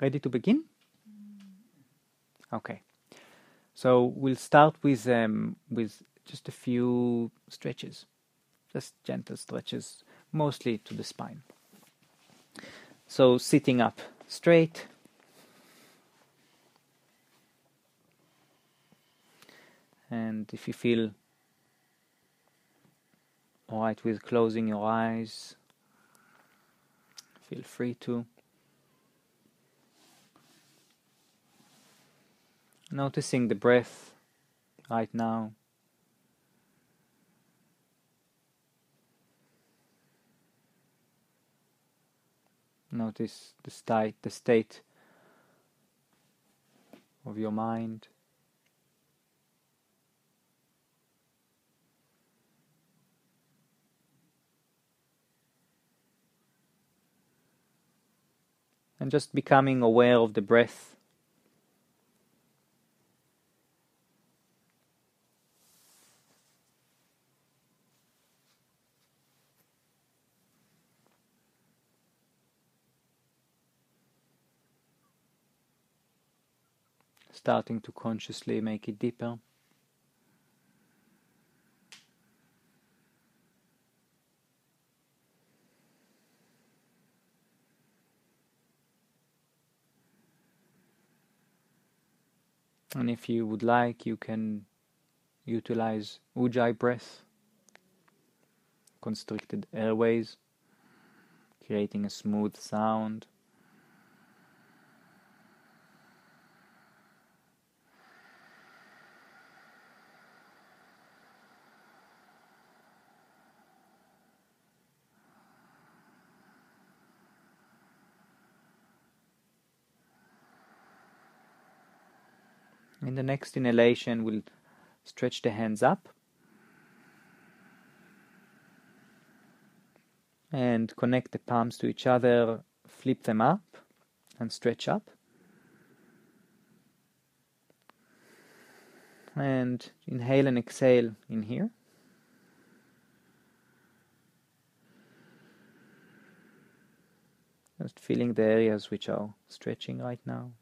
Ready to begin? Okay. So we'll start with um, with just a few stretches, just gentle stretches, mostly to the spine. So sitting up straight. And if you feel alright with closing your eyes, feel free to. Noticing the breath right now. Notice the state, the state of your mind. And just becoming aware of the breath. Starting to consciously make it deeper. And if you would like, you can utilize Ujjayi breath, constricted airways, creating a smooth sound. In the next inhalation, we'll stretch the hands up and connect the palms to each other, flip them up and stretch up. And inhale and exhale in here. Just feeling the areas which are stretching right now.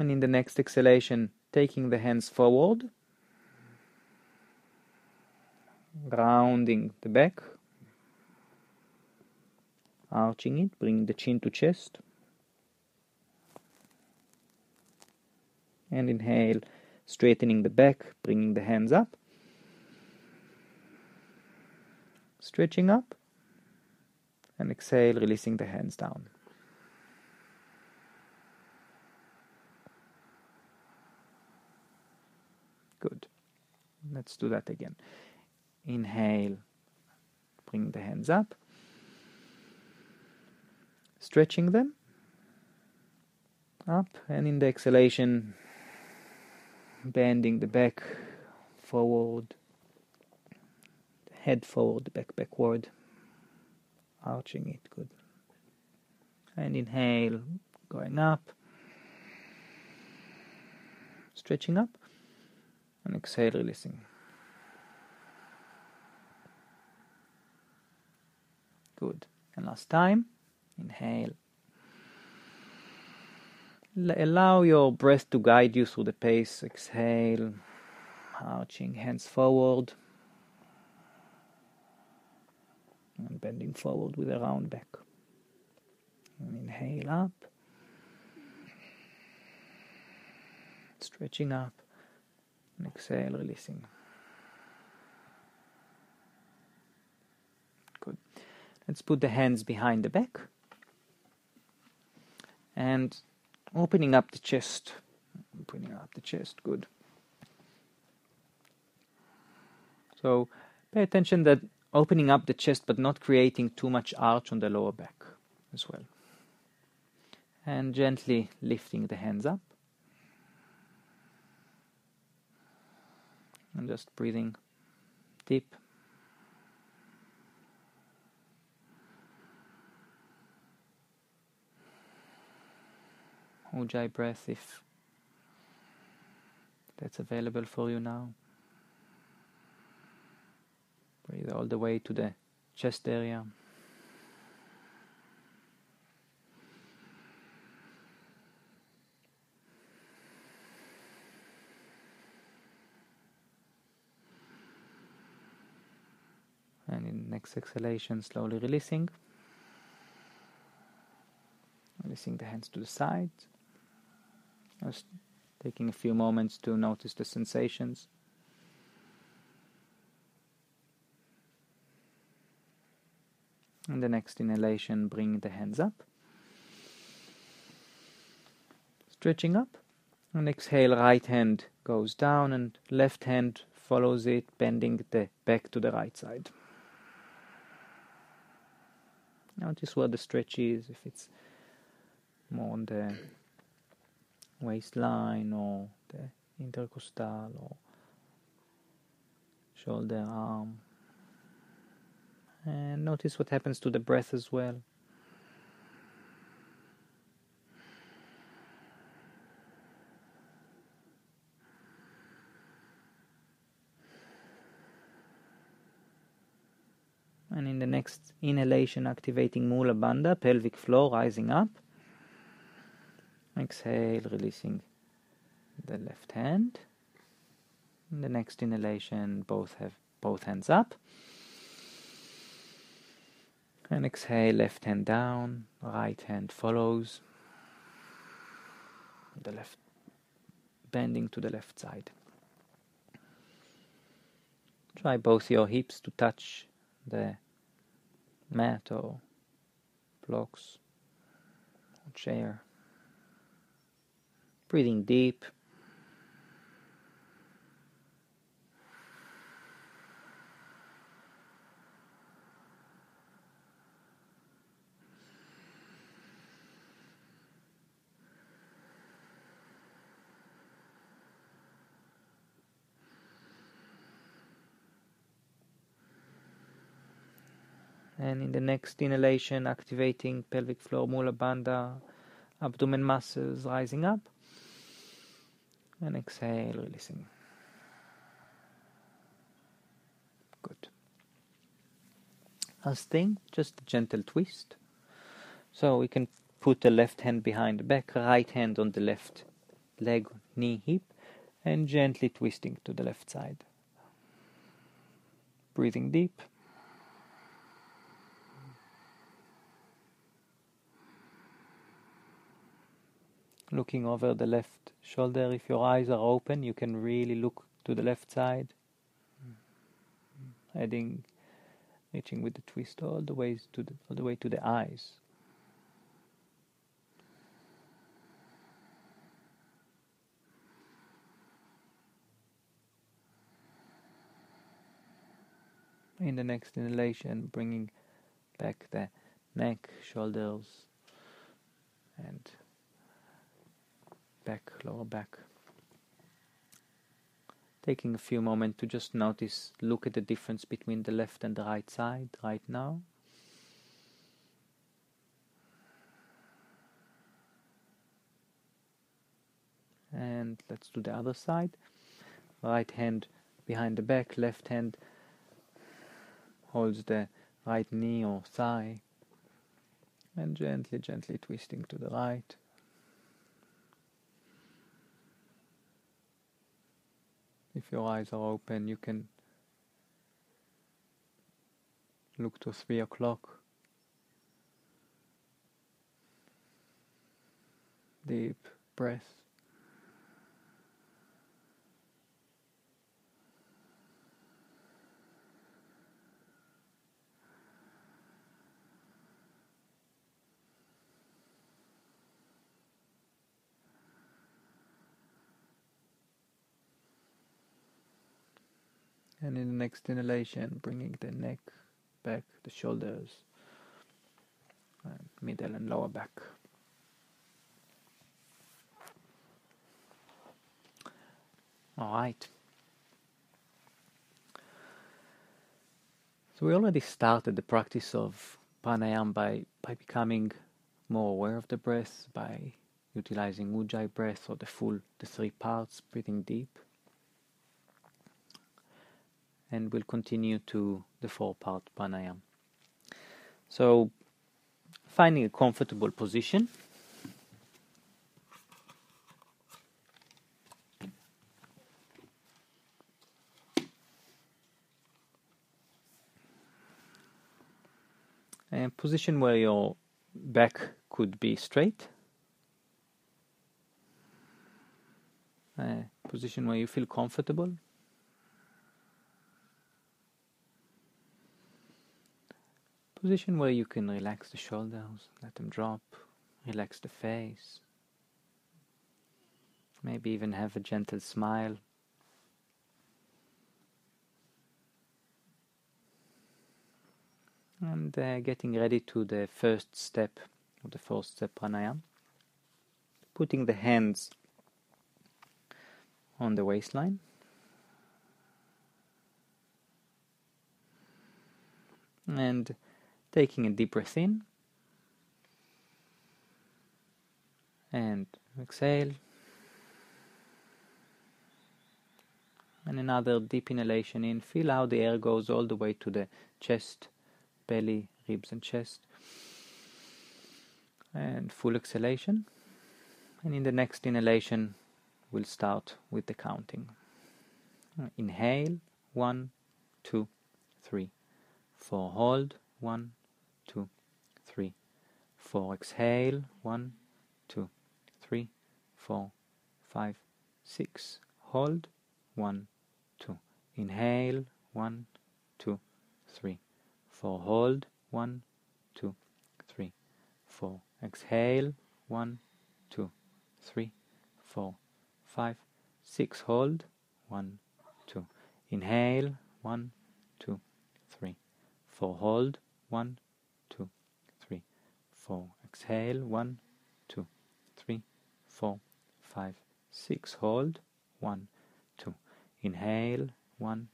And in the next exhalation, taking the hands forward, rounding the back, arching it, bringing the chin to chest. And inhale, straightening the back, bringing the hands up, stretching up, and exhale, releasing the hands down. Good. Let's do that again. Inhale, bring the hands up, stretching them up, and in the exhalation, bending the back forward, head forward, back backward, arching it. Good. And inhale, going up, stretching up and exhale, releasing. Good. And last time, inhale. Allow your breath to guide you through the pace. Exhale, arching hands forward, and bending forward with a round back. And inhale up, stretching up and exhale, releasing. Good. Let's put the hands behind the back and opening up the chest. Opening up the chest, good. So pay attention that opening up the chest but not creating too much arch on the lower back as well. And gently lifting the hands up. And just breathing deep. Ujjayi breath if that's available for you now. Breathe all the way to the chest area. And in next exhalation, slowly releasing. Releasing the hands to the side. Just taking a few moments to notice the sensations. And the next inhalation, bring the hands up. Stretching up. And exhale, right hand goes down and left hand follows it, bending the back to the right side. Notice where the stretch is, if it's more on the waistline or the intercostal or shoulder, arm. And notice what happens to the breath as well. And in the next inhalation activating Mula Bandha, pelvic floor rising up. Exhale, releasing the left hand. In the next inhalation, both have both hands up. And exhale, left hand down, right hand follows. The left bending to the left side. Try both your hips to touch the mat or blocks or chair. Breathing deep. And in the next inhalation activating pelvic floor mula bandha abdomen muscles rising up. And exhale releasing. Good. Last thing just a gentle twist. So we can put the left hand behind the back right hand on the left leg knee hip and gently twisting to the left side. Breathing deep looking over the left shoulder. If your eyes are open, you can really look to the left side, Adding, reaching with the twist all the way to the all the way to the eyes. In the next inhalation, bringing back the neck, shoulders, and back, lower back. Taking a few moments to just notice, look at the difference between the left and the right side right now. And let's do the other side. Right hand behind the back, left hand holds the right knee or thigh, and gently, gently twisting to the right. If your eyes are open, you can look to three o'clock. Deep breath. And in the next inhalation bringing the neck back the shoulders and middle and lower back. All right. So we already started the practice of pranayama by by becoming more aware of the breath by utilizing ujjayi breath or the full the three parts breathing deep and we'll continue to the four part pranayama. So, finding a comfortable position. A position where your back could be straight. A position where you feel comfortable. Position where you can relax the shoulders, let them drop, relax the face. Maybe even have a gentle smile. and uh, getting ready to the first step of the fourth step pranayama. Putting the hands on the waistline. And taking a deep breath in. And exhale. And another deep inhalation in. Feel how the air goes all the way to the chest belly, ribs, and chest. And full exhalation. And in the next inhalation, we'll start with the counting. Inhale, one, two, three, four. Hold, one, two, three, four. Exhale, one, two, three, four, five, six. Hold, one, two. Inhale, one, two, three four. Hold. One, two, three, four. Exhale. One, two, three, four, five, six. Hold. One, two. Inhale. One, two, three, four. Hold. One, four. Exhale. One, two, three, four, five, six. Hold. One, two. Inhale. One,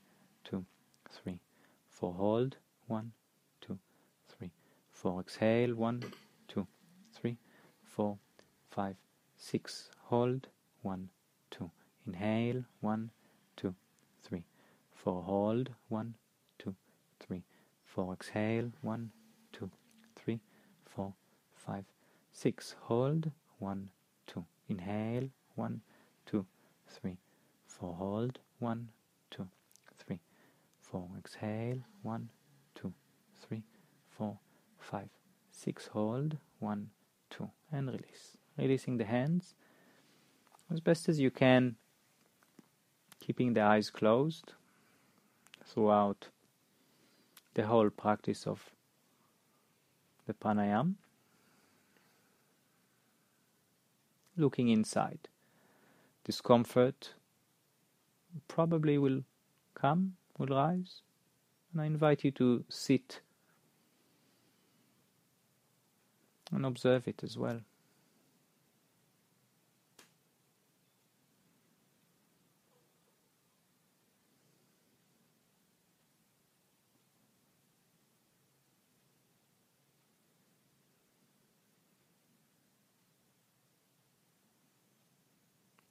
two, three, four. Hold one, two, three, four. Exhale, one, two, three, four, five, six. Hold, one, two. Inhale, one, two, three, four. Hold, one, two, three, four. Exhale, one, five, six. Hold, one, two. Inhale, one, two, three, four. Hold, one, two, three, four. Exhale, one, three, four, five, six. Hold, one, two, and release. Releasing the hands as best as you can, keeping the eyes closed throughout the whole practice of the pranayama. Looking inside. Discomfort probably will come, will rise, and I invite you to sit and observe it as well.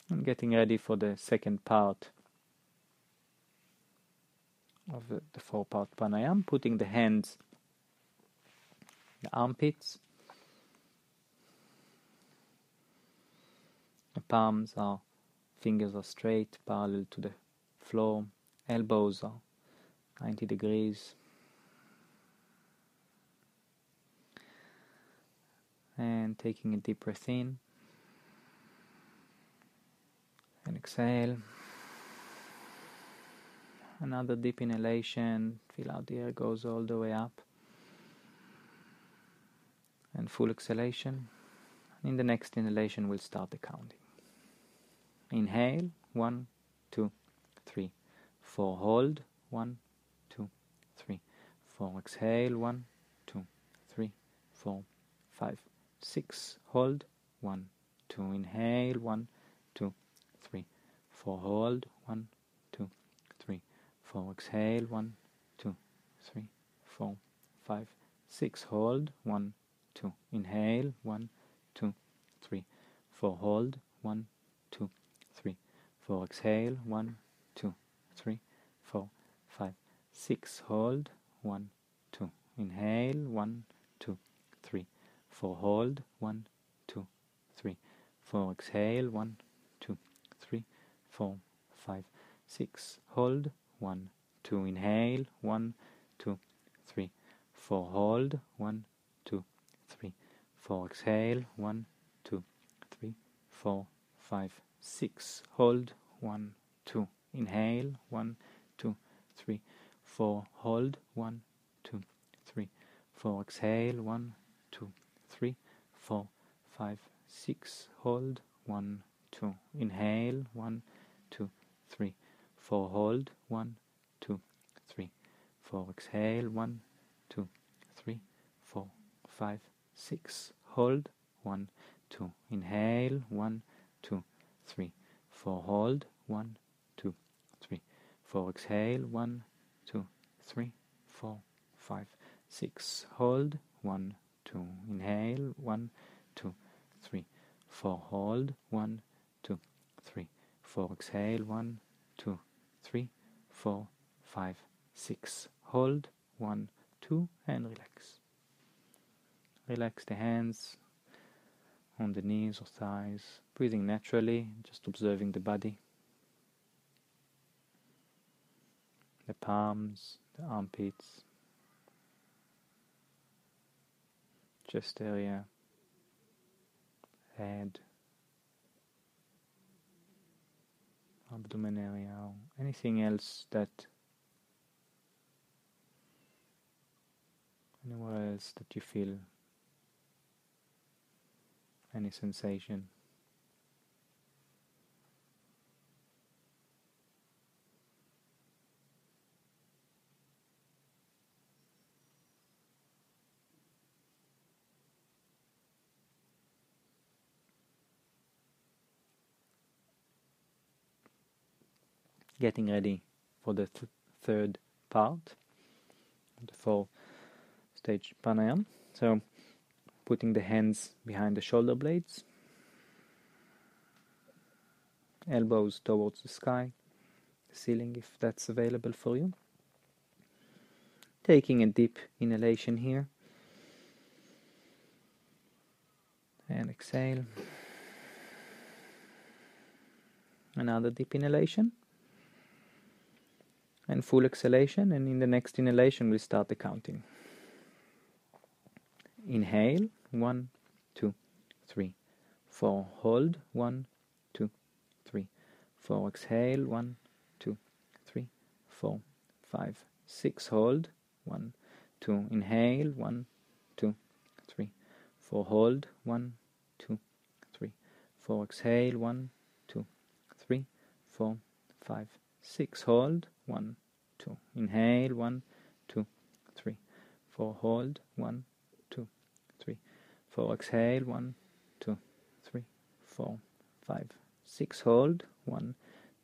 And getting ready for the second part of the, the four part pranayama, putting the hands, the armpits, The palms are, fingers are straight, parallel to the floor. Elbows are 90 degrees. And taking a deep breath in. And exhale. Another deep inhalation. Feel how the air goes all the way up. And full exhalation. In the next inhalation, we'll start the counting. Inhale, one, two, three, four. Hold, one, two, three, four. Exhale, one, two, three, four, five, six. Hold, one, two. Inhale, one, two, three, four. Hold, one, two, three, four. Exhale, one, two, three, four, five, six. Hold, one, two. Inhale, one, two, three, four. Hold, one, two, three, four. Exhale, one, two, three, four, five, six. Hold, one, two. Inhale, one, two, three, four, hold, one, two, three, four, exhale, one, four, five, six, hold, one, two, inhale, one, two, three, four, hold, one, two, three, four, exhale, one, two, three, four, five, six, hold, one, two, inhale, one, two, three, four, hold, one, two, three, four, exhale, one, two, three, four, five, six, hold, one, two, inhale, one, two, three, four, hold, one, two, three, four, exhale, one, two, three, four, five, six, hold, one, two, inhale, one, two, three, four, hold, one, two, three, four, exhale, one, two, three, four, five, six, hold, one, two, inhale, one, two, three, four, hold, one, two, four, exhale, one, two, three, four, five, six, hold, one, two, and relax. Relax the hands on the knees or thighs, breathing naturally, just observing the body. The palms, the armpits, chest area, head, abdomen area, or anything else that anywhere else that you feel any sensation. Getting ready for the th third part, the four stage pranayama. So putting the hands behind the shoulder blades, elbows towards the sky, the ceiling if that's available for you. Taking a deep inhalation here and exhale. Another deep inhalation and full exhalation, and in the next inhalation, we'll start the counting. Inhale, one, two, three, four. Hold, one, two, three, four. Exhale, one, two, three, four, five, six. Hold, one, two. Inhale, one, two, three, four. Hold, one, two, three, four. Exhale, one, two, three, four, five, six. Hold, one, two. Inhale, one, two, three, four. Hold, one, four. Exhale, one, two, three, four, five, six. Hold, one,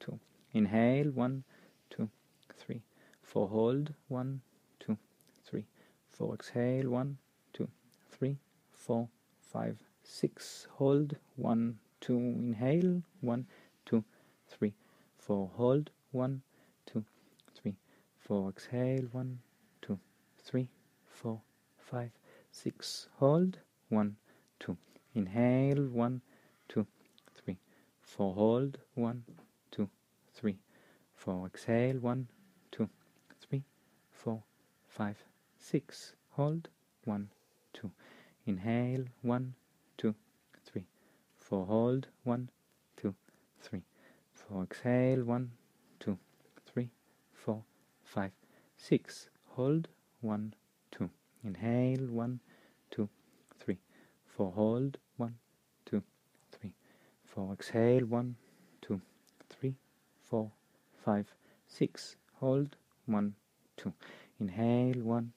two. Inhale, one, two, three, four. Hold, one, two, three, four. Exhale, one, two, three, four, five, six. Hold, one, two. Inhale, one, two, three, four. Hold, one, two, three, four. Exhale, one, two, three, four, five, six. Hold, one, two. Inhale, one, two, three, four. Hold, one, two, three, four. Exhale, one, two, three, four, five, six. Hold, one, two. Inhale, one, two, three, four. Hold, one, two, three, four. Exhale, one, five, six. Hold, one, two. Inhale, one, four. Hold. One two three. Four. Exhale. One two three. Four five six. Hold. One two. Inhale. One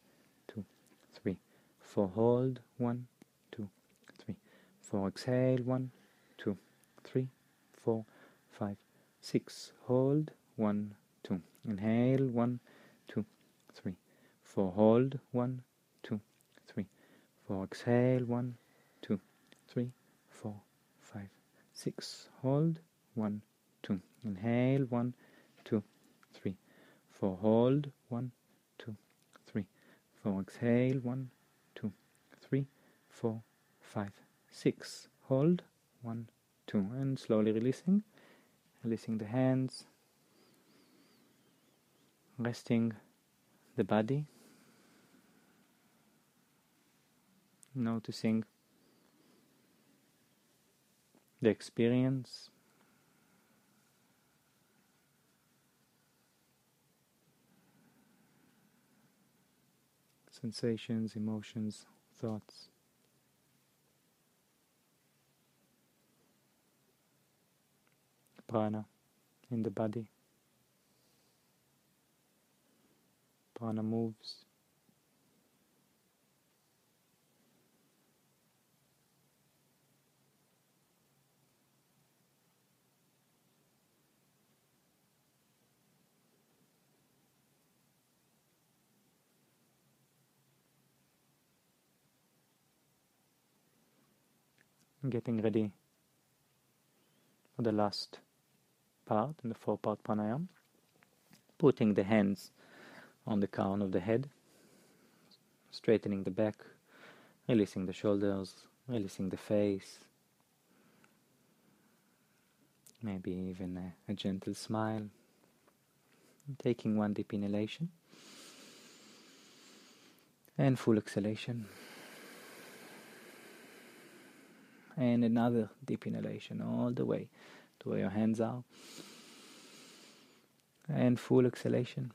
two three. Four. Hold. One two three. Four. Exhale. One two three. Four five six. Hold. One two inhale one two three four hold one two three four exhale one, two, three, four, five, six. Hold, one, two. Inhale, one, two, three, four. Hold, one, two, three, four. Exhale, one, two, four, five, six. Hold. One, two. And slowly releasing. Releasing the hands. Resting the body. Noticing the experience. Sensations, emotions, thoughts. Prana in the body. Prana moves. getting ready for the last part in the four part pranayam. Putting the hands on the crown of the head, straightening the back, releasing the shoulders, releasing the face, maybe even a, a gentle smile. Taking one deep inhalation and full exhalation and another deep inhalation all the way to where your hands are and full exhalation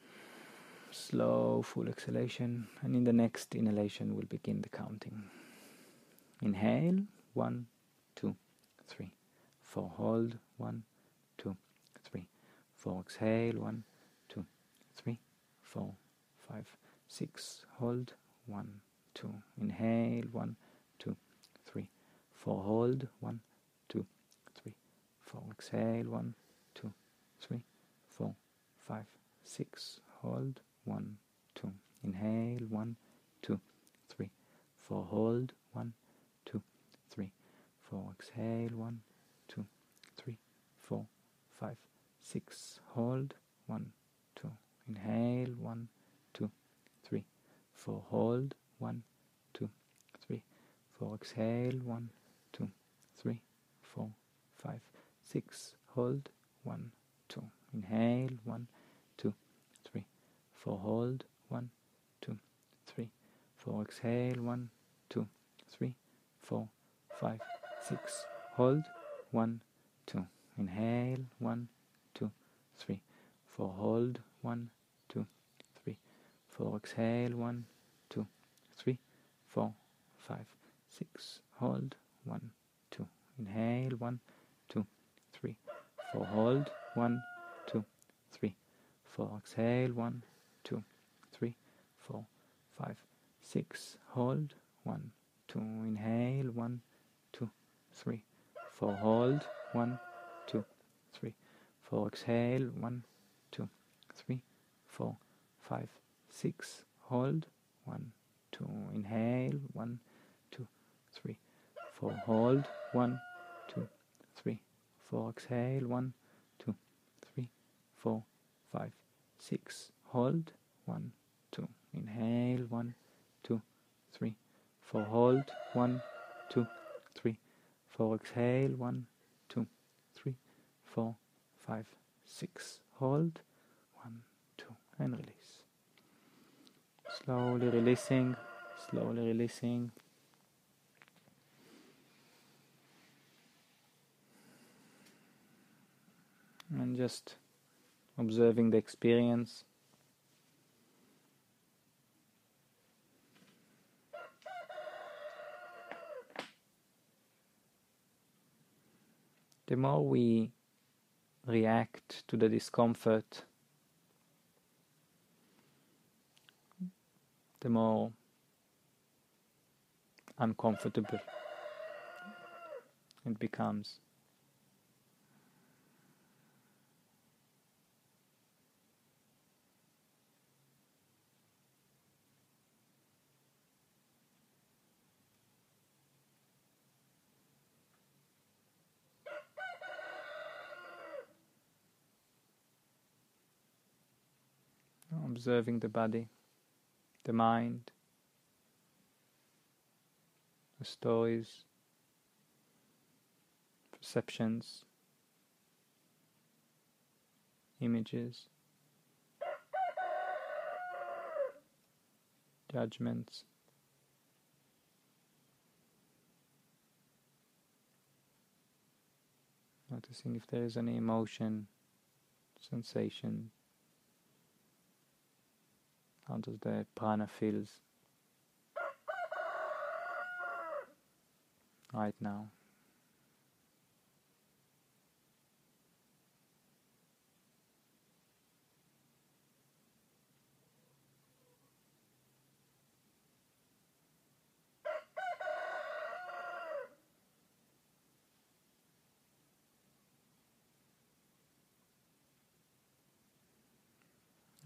slow full exhalation and in the next inhalation we'll begin the counting. Inhale one two three four. Hold one two three four. Exhale one two three four five six. Hold one two. Inhale one two three four. Hold one two three four. Exhale one two three four five six. Hold one two inhale one two three four hold one two three four exhale one two three four five six hold one two inhale one two three four hold one two three four exhale one, two, three, four, five, six. Hold. One, two. Inhale. One, two, four. Hold. one, two, three. Four. Exhale. One, two, three, four, five, six. Hold. One, two. Inhale. one, two, three. Four. Hold. one, two, three. Four. Exhale. One, two, three, four, five, six. Hold. One, two Inhale, one, two, three, four. Hold, one, two, three, four. Exhale, one, two, three, four, five, six. Hold, one, two. Inhale, one, two, three, four. Hold, one, two, three, four. Exhale, one, two, three, four, five, six. Hold, one, two. Inhale, one, two, three, four. Hold, One, two, three, four. Exhale, one, two, three, four, five, six. Hold, one, two. Inhale, one, two, three, four. Hold, one, two, three, four. Exhale, one, two, three, four, five, six. Hold, one, two, and release. Slowly releasing, slowly releasing. and just observing the experience. The more we react to the discomfort, the more uncomfortable it becomes. Observing the body, the mind, the stories, perceptions, images, judgments. Noticing if there is any emotion, sensation. How does the prana feels right now?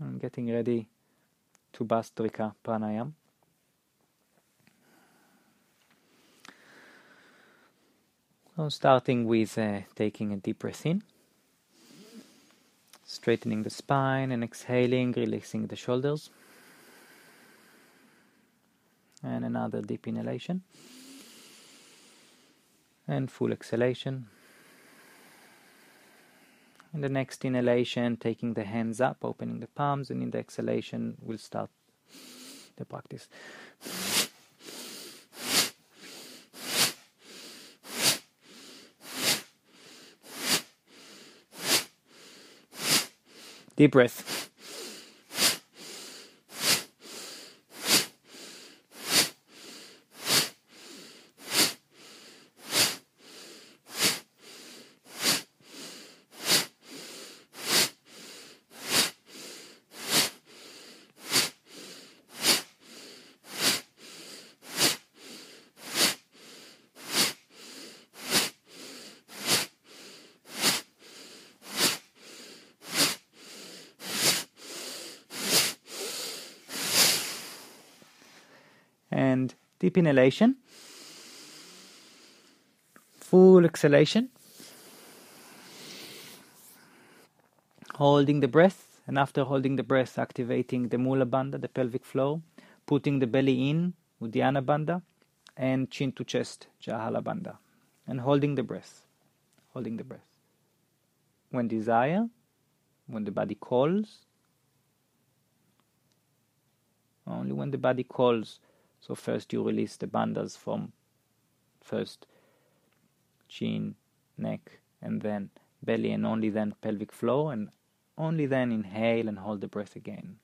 I'm getting ready to Bhastrika Pranayam. So starting with uh, taking a deep breath in, straightening the spine and exhaling, releasing the shoulders. And another deep inhalation. And full exhalation. In the next inhalation, taking the hands up, opening the palms, and in the exhalation, we'll start the practice. Deep breath. and deep inhalation, full exhalation, holding the breath, and after holding the breath, activating the Mula Bandha, the pelvic floor, putting the belly in, Uddiyana Bandha, and chin to chest, Jalandhara Bandha, and holding the breath, holding the breath. When desire, when the body calls, only when the body calls so first you release the bandhas from first chin, neck, and then belly, and only then pelvic floor, and only then inhale and hold the breath again.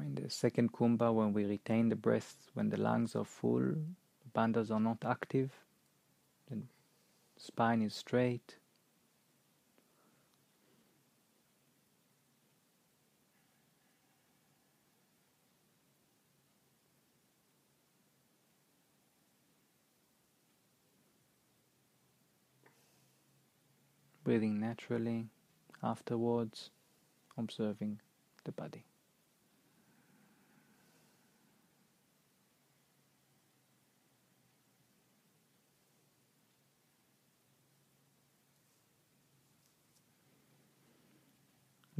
In the second kumbha, when we retain the breath, when the lungs are full, the bandhas are not active, the spine is straight. Breathing naturally, afterwards, observing the body.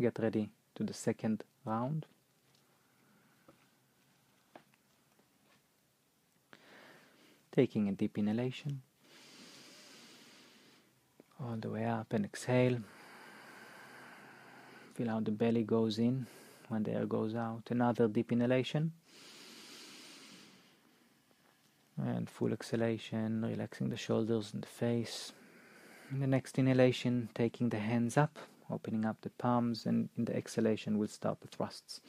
Get ready to the second round. Taking a deep inhalation all the way up and exhale. Feel how the belly goes in when the air goes out. Another deep inhalation. And full exhalation, relaxing the shoulders and the face. The next inhalation, taking the hands up opening up the palms, and in the exhalation, we'll start the thrusts.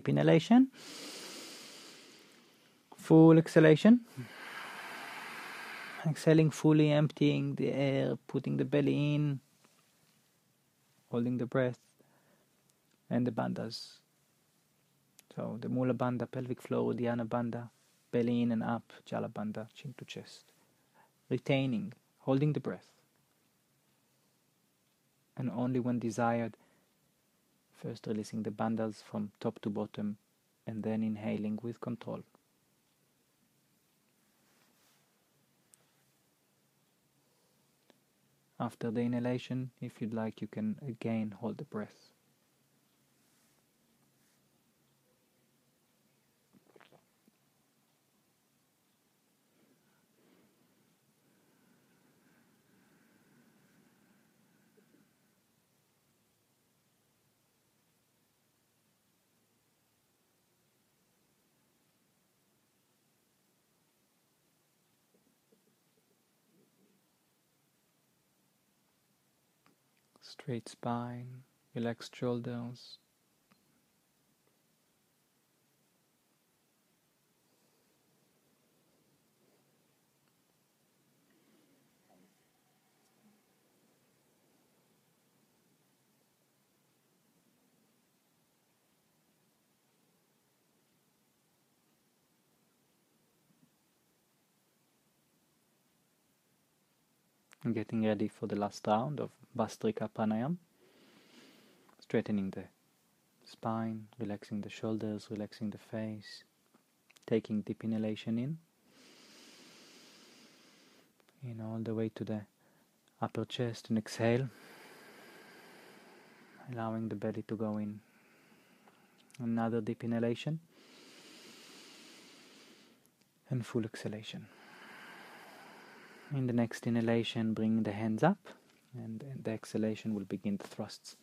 Deep inhalation. Full exhalation. Exhaling fully, emptying the air, putting the belly in, holding the breath, and the bandhas. So the Mula Bandha, pelvic floor, Uddiyana Bandha, belly in and up, Jala Bandha, chin to chest. Retaining, holding the breath. And only when desired, first releasing the bandhas from top to bottom, and then inhaling with control. After the inhalation, if you'd like, you can again hold the breath. Straight spine, relaxed shoulders. Getting ready for the last round of Bhastrika Pranayam. Straightening the spine, relaxing the shoulders, relaxing the face, taking deep inhalation in. In all the way to the upper chest and exhale. Allowing the belly to go in. Another deep inhalation. And full exhalation. In the next inhalation, bring the hands up, and in the exhalation will begin the thrusts.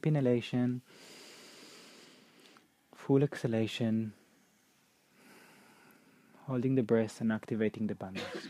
Deep inhalation, full exhalation, holding the breath and activating the bandhas.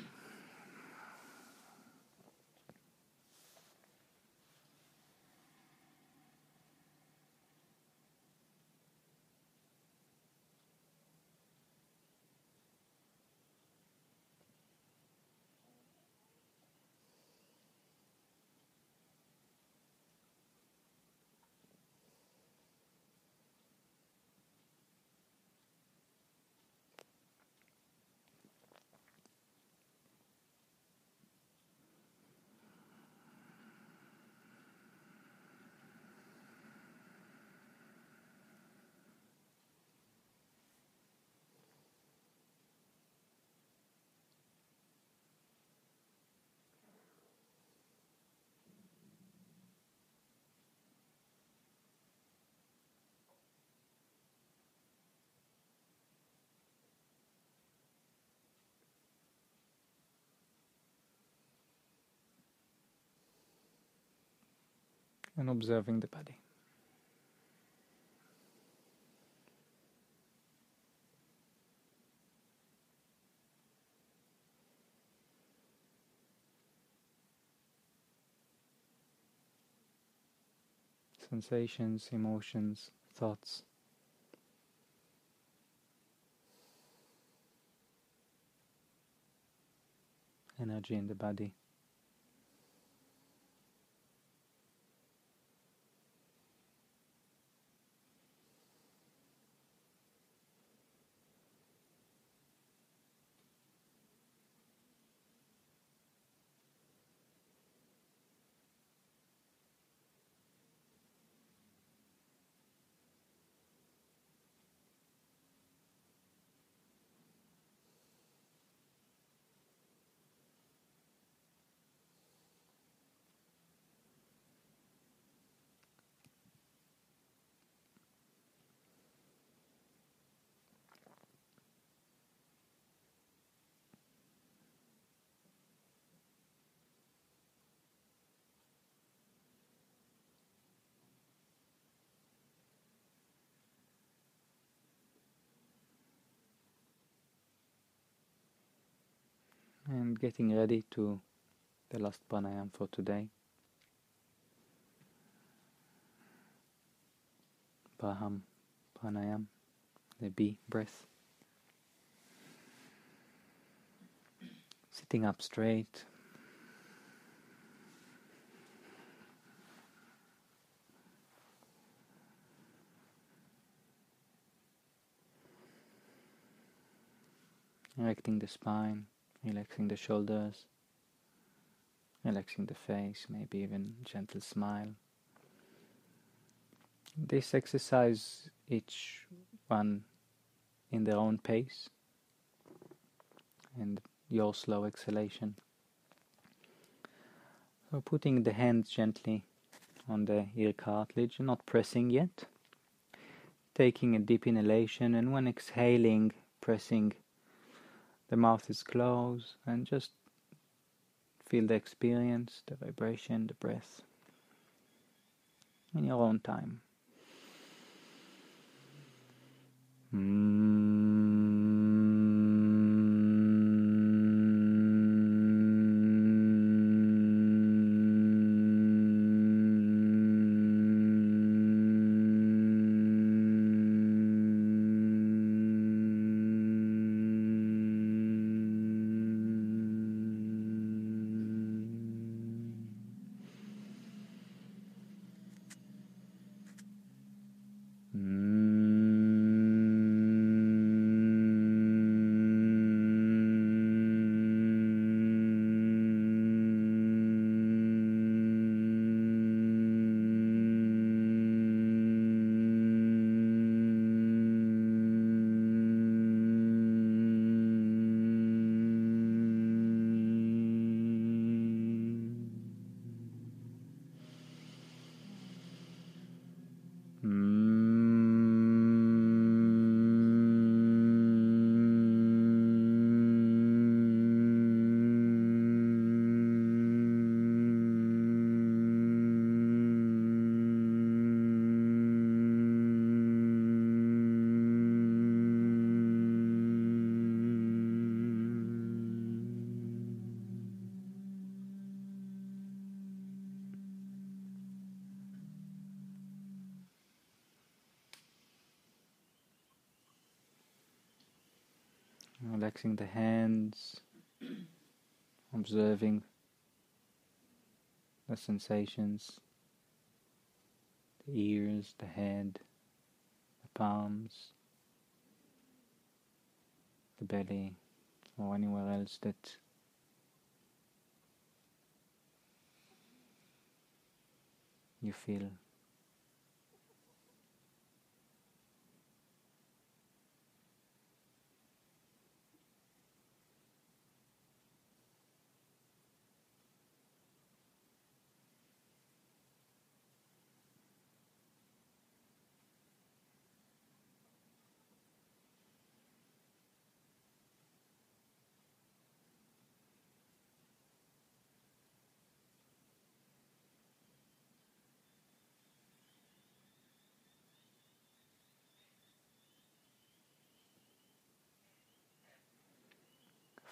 And observing the body. Sensations, emotions, thoughts. Energy in the body. Getting ready to the last pranayam for today. Braham pranayam, the bee breath. Sitting up straight. Erecting the spine, relaxing the shoulders, relaxing the face, maybe even gentle smile. This exercise, each one in their own pace, and your slow exhalation. So, putting the hands gently on the ear cartilage, not pressing yet. Taking a deep inhalation, and when exhaling, pressing the mouth is closed and just feel the experience, the vibration, the breath in your own time. Relaxing the hands, observing the sensations, the ears, the head, the palms, the belly, or anywhere else that you feel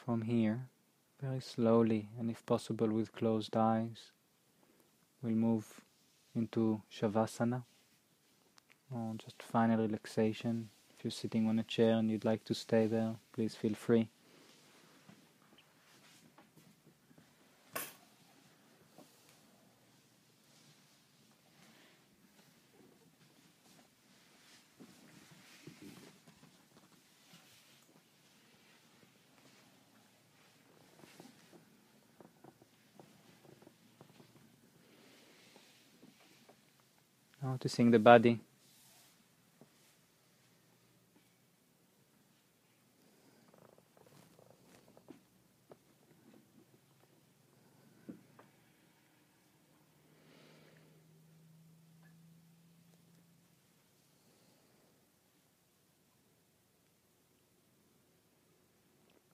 from here, very slowly, and if possible with closed eyes, we'll move into Shavasana, or just final relaxation. If you're sitting on a chair and you'd like to stay there, please feel free. Noticing the body.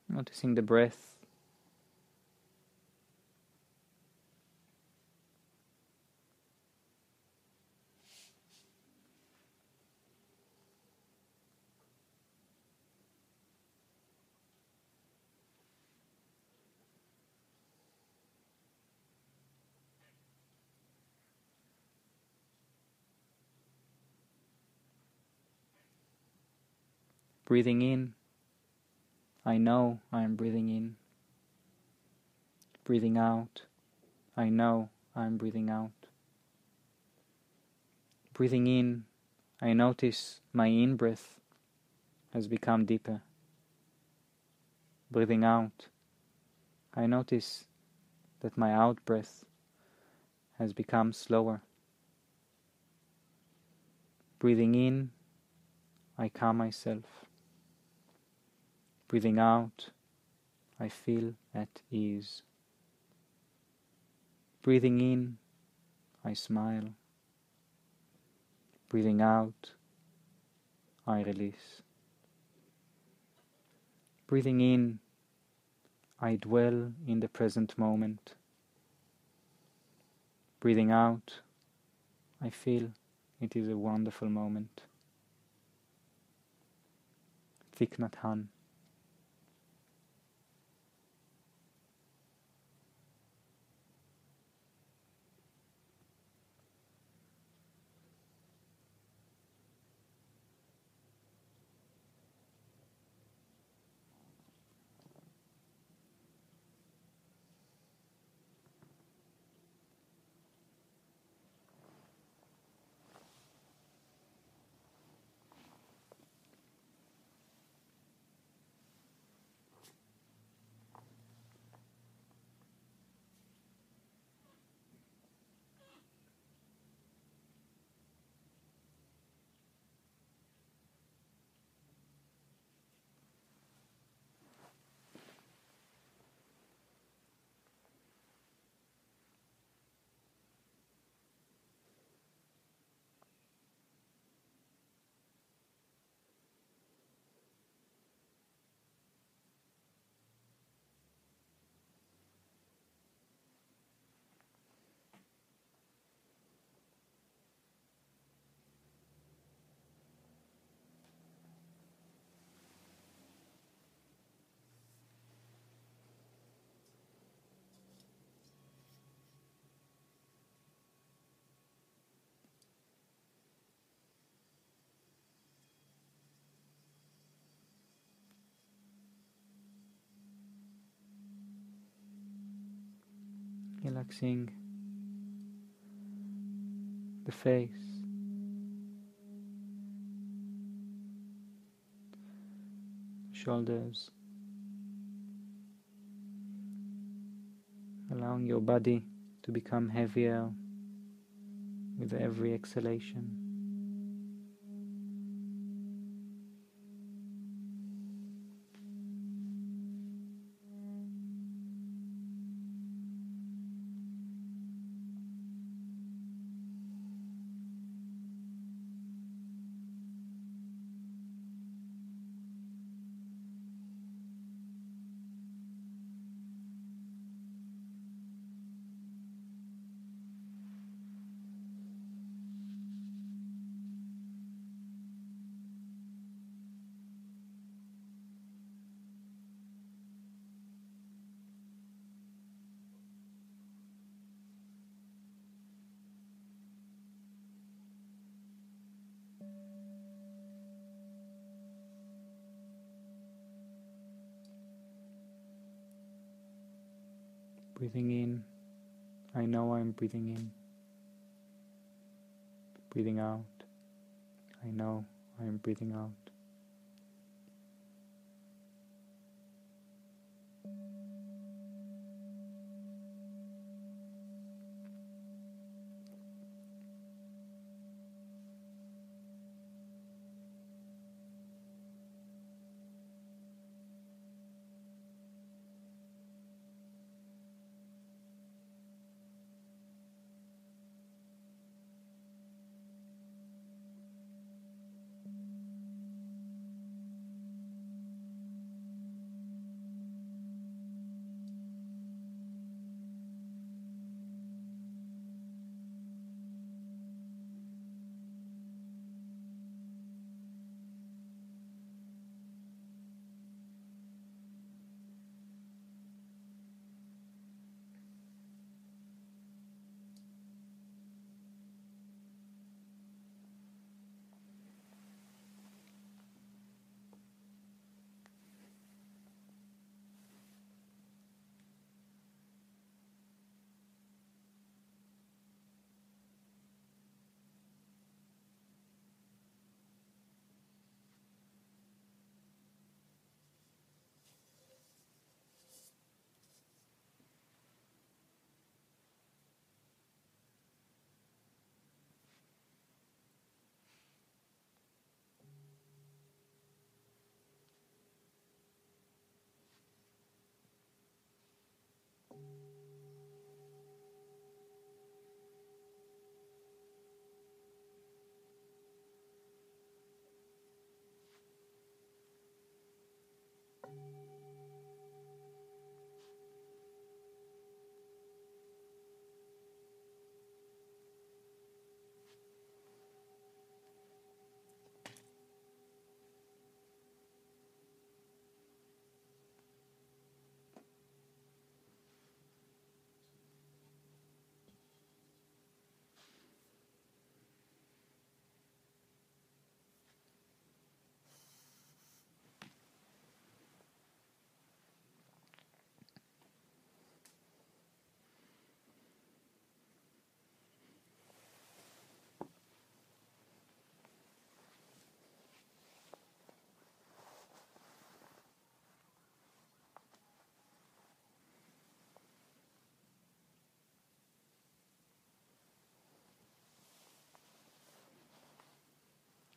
Noticing the breath. Breathing in, I know I am breathing in. Breathing out, I know I am breathing out. Breathing in, I notice my in breath has become deeper. Breathing out, I notice that my out breath has become slower. Breathing in, I calm myself. Breathing out, I feel at ease. Breathing in, I smile. Breathing out, I release. Breathing in, I dwell in the present moment. Breathing out, I feel it is a wonderful moment. Thich Nhat Hanh. Relaxing. The face, shoulders, allowing your body to become heavier with every exhalation. Breathing in, I know I'm breathing in. Breathing out, I know I am breathing out.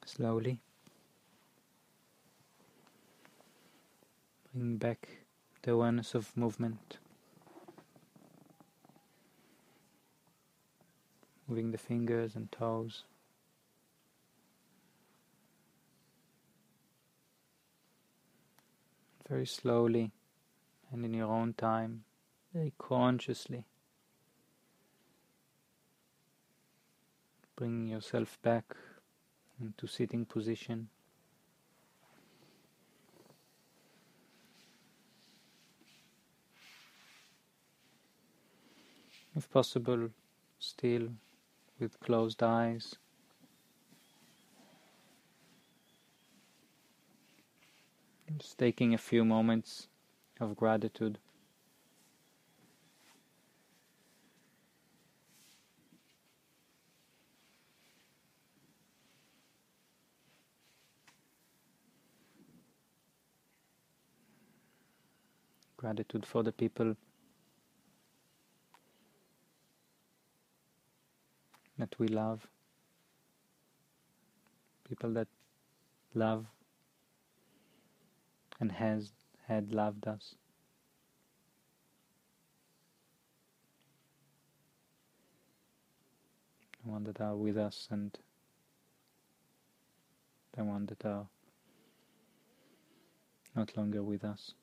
Slowly bring back the awareness of movement. Moving the fingers and toes. Very slowly and in your own time, very consciously. Bringing yourself back into sitting position. If possible, still with closed eyes. Just taking a few moments of gratitude. Gratitude for the people that we love, people that love and has had loved us. The one that are with us and the one that are not longer with us.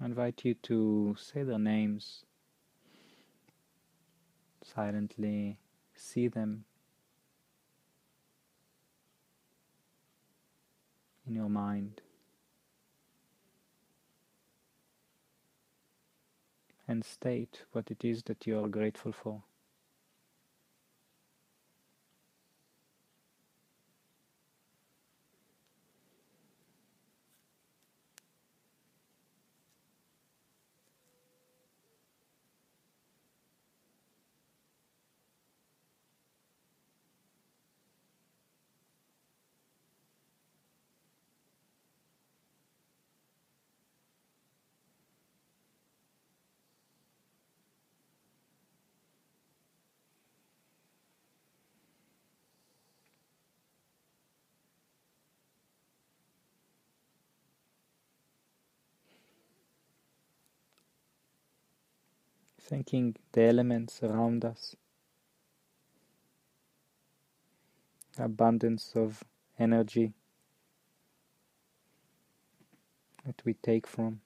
I invite you to say their names silently, see them in your mind. And state what it is that you are grateful for. Thanking the elements around us, abundance of energy that we take from.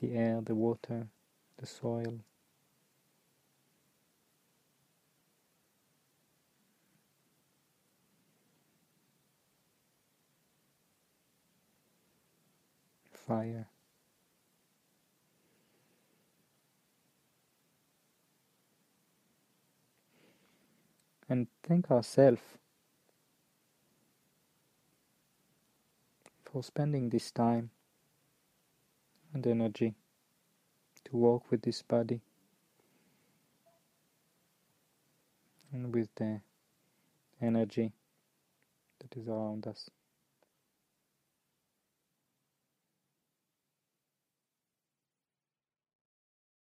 The air, the water, the soil. Fire. And thank ourselves for spending this time and energy to walk with this body and with the energy that is around us.